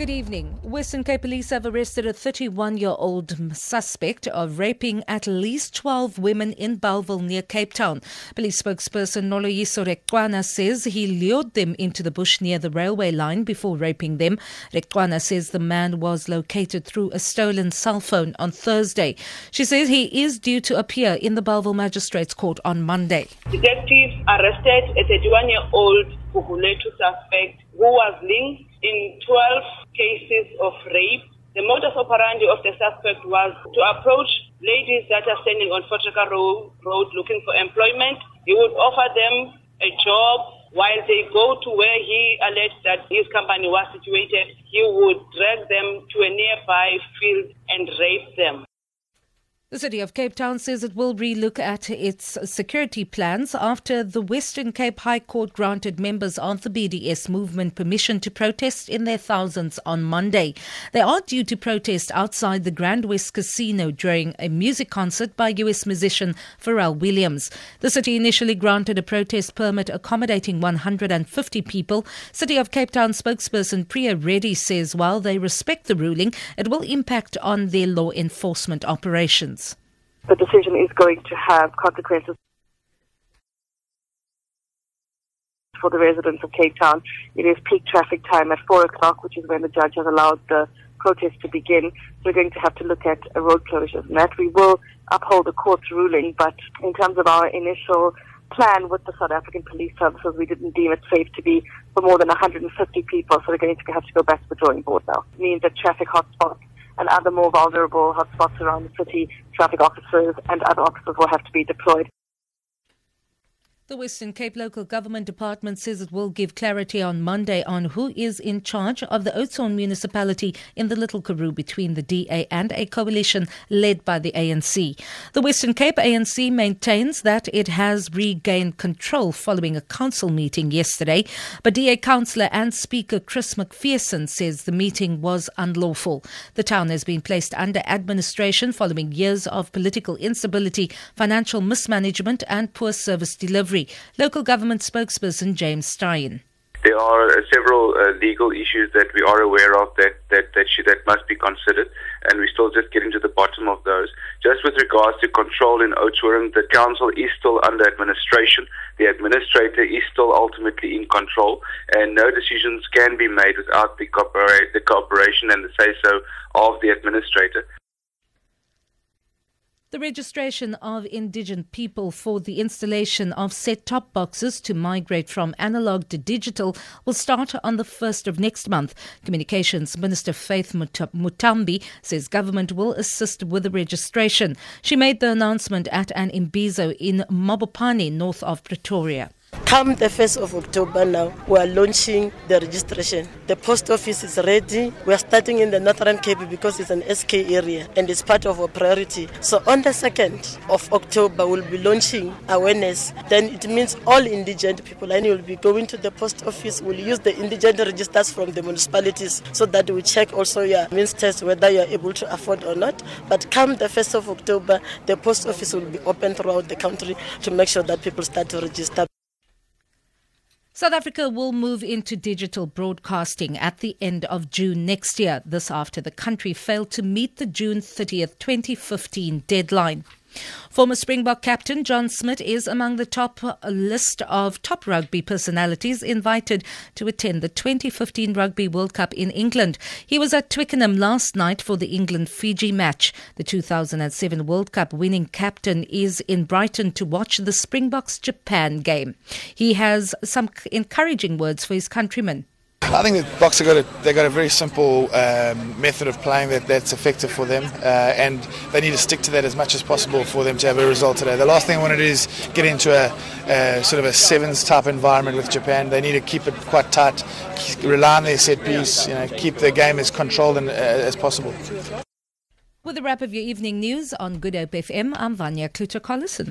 Good evening. Western Cape Police have arrested a 31 year old suspect of raping at least 12 women in Bellville near Cape Town. Police spokesperson Noloyiso Rwexana says he lured them into the bush near the railway line before raping them. Rwexana says the man was located through a stolen cell phone on Thursday. She says he is due to appear in the Bellville Magistrates Court on Monday. Detectives arrested a 31 year old Suspect who was linked in 12 cases of rape. The modus operandi of the suspect was to approach ladies that are standing on Road, road looking for employment. He would offer them a job while they go to where he alleged that his company was situated. He would drag them to a nearby field and rape them. The City of Cape Town says it will relook at its security plans after the Western Cape High Court granted members of the BDS movement permission to protest in their thousands on Monday. They are due to protest outside the Grand West Casino during a music concert by US musician Pharrell Williams. The city initially granted a protest permit accommodating 150 people. City of Cape Town spokesperson Priya Reddy says while they respect the ruling, it will impact on their law enforcement operations the decision is going to have consequences for the residents of Cape Town. It is peak traffic time at 4 o'clock, which is when the judge has allowed the protest to begin. So we're going to have to look at a road closures and that. We will uphold the court's ruling, but in terms of our initial plan with the South African Police Services, we didn't deem it safe to be for more than 150 people, so we're going to have to go back to the drawing board now. It means that traffic hotspots and other more vulnerable hotspots around the city, traffic officers and other officers will have to be deployed. The Western Cape Local Government Department says it will give clarity on Monday on who is in charge of the Oudtshoorn municipality in the Little Karoo between the DA and a coalition led by the ANC. The Western Cape ANC maintains that it has regained control following a council meeting yesterday, but DA councillor and Speaker Chris Macpherson says the meeting was unlawful. The town has been placed under administration following years of political instability, financial mismanagement and poor service delivery. Local government spokesperson James Styan. There are uh, several uh, legal issues that we are aware of that that that, should, that must be considered, and we're still just getting to the bottom of those. Just with regards to control in Oudtshoorn, the council is still under administration. The administrator is still ultimately in control, and no decisions can be made without the, cooperate, the cooperation and the say so of the administrator. The registration of indigent people for the installation of set top boxes to migrate from analog to digital will start on the 1st of next month. Communications Minister Faith Muthambi says government will assist with the registration. She made the announcement at an imbizo in Mabopane, north of Pretoria. Come the 1st of October now, we are launching the registration. The post office is ready. We are starting in the Northern Cape because it's an SKA area and it's part of our priority. So on the 2nd of October, we'll be launching awareness. Then it means all indigent people and you will be going to the post office. We'll use the indigent registers from the municipalities so that we check also your means test whether you are able to afford or not. But come the 1st of October, the post office will be open throughout the country to make sure that people start to register. South Africa will move into digital broadcasting at the end of June next year. This after the country failed to meet the June 30th, 2015 deadline. Former Springbok captain John Smit is among the top list of top rugby personalities invited to attend the 2015 Rugby World Cup in England. He was at Twickenham last night for the England Fiji match. The 2007 World Cup winning captain is in Brighton to watch the Springboks Japan game. He has some encouraging words for his countrymen. I think the have got a, they got a very simple um, method of playing that, that's effective for them, uh, and they need to stick to that as much as possible for them to have a result today. The last thing I want to do is get into a, a sort of a sevens type environment with Japan. They need to keep it quite tight, rely on their set piece, you know, keep the game as controlled and, uh, as possible. With a wrap of your evening news on Good Hope FM, I'm Vanya Kluter-Collison.